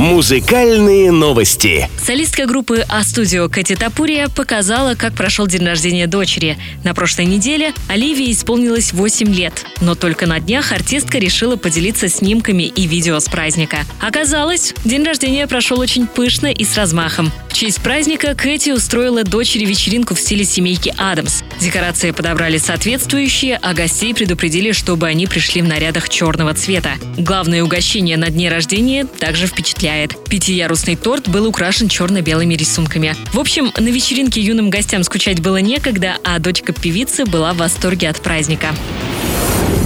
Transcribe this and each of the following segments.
Музыкальные новости. Солистка группы А-студио Кэти Тапурия показала, как прошел день рождения дочери. На прошлой неделе Оливии исполнилось 8 лет, но только на днях артистка решила поделиться снимками и видео с праздника. Оказалось, день рождения прошел очень пышно и с размахом. Честь праздника Кэти устроила дочери вечеринку в стиле семейки Адамс. Декорации подобрали соответствующие, а гостей предупредили, чтобы они пришли в нарядах черного цвета. Главное угощение на дне рождения также впечатляет. Пятиярусный торт был украшен черно-белыми рисунками. В общем, на вечеринке юным гостям скучать было некогда, а дочка певицы была в восторге от праздника.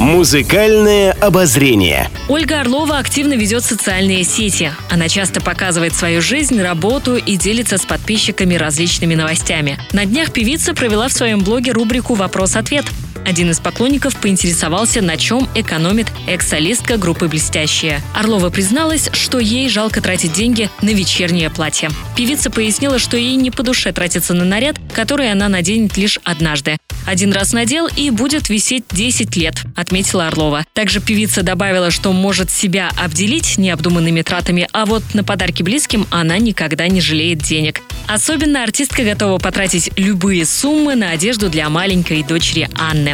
Музыкальное обозрение. Ольга Орлова активно ведет социальные сети. Она часто показывает свою жизнь, работу и делится с подписчиками различными новостями. На днях певица провела в своем блоге рубрику «Вопрос-ответ». Один из поклонников поинтересовался, на чем экономит экс-солистка группы «Блестящие». Орлова призналась, что ей жалко тратить деньги на вечернее платье. Певица пояснила, что ей не по душе тратиться на наряд, который она наденет лишь однажды. Один раз надел и будет висеть 10 лет, отметила Орлова. Также певица добавила, что может себя обделить необдуманными тратами, а вот на подарки близким она никогда не жалеет денег. Особенно артистка готова потратить любые суммы на одежду для маленькой дочери Анны.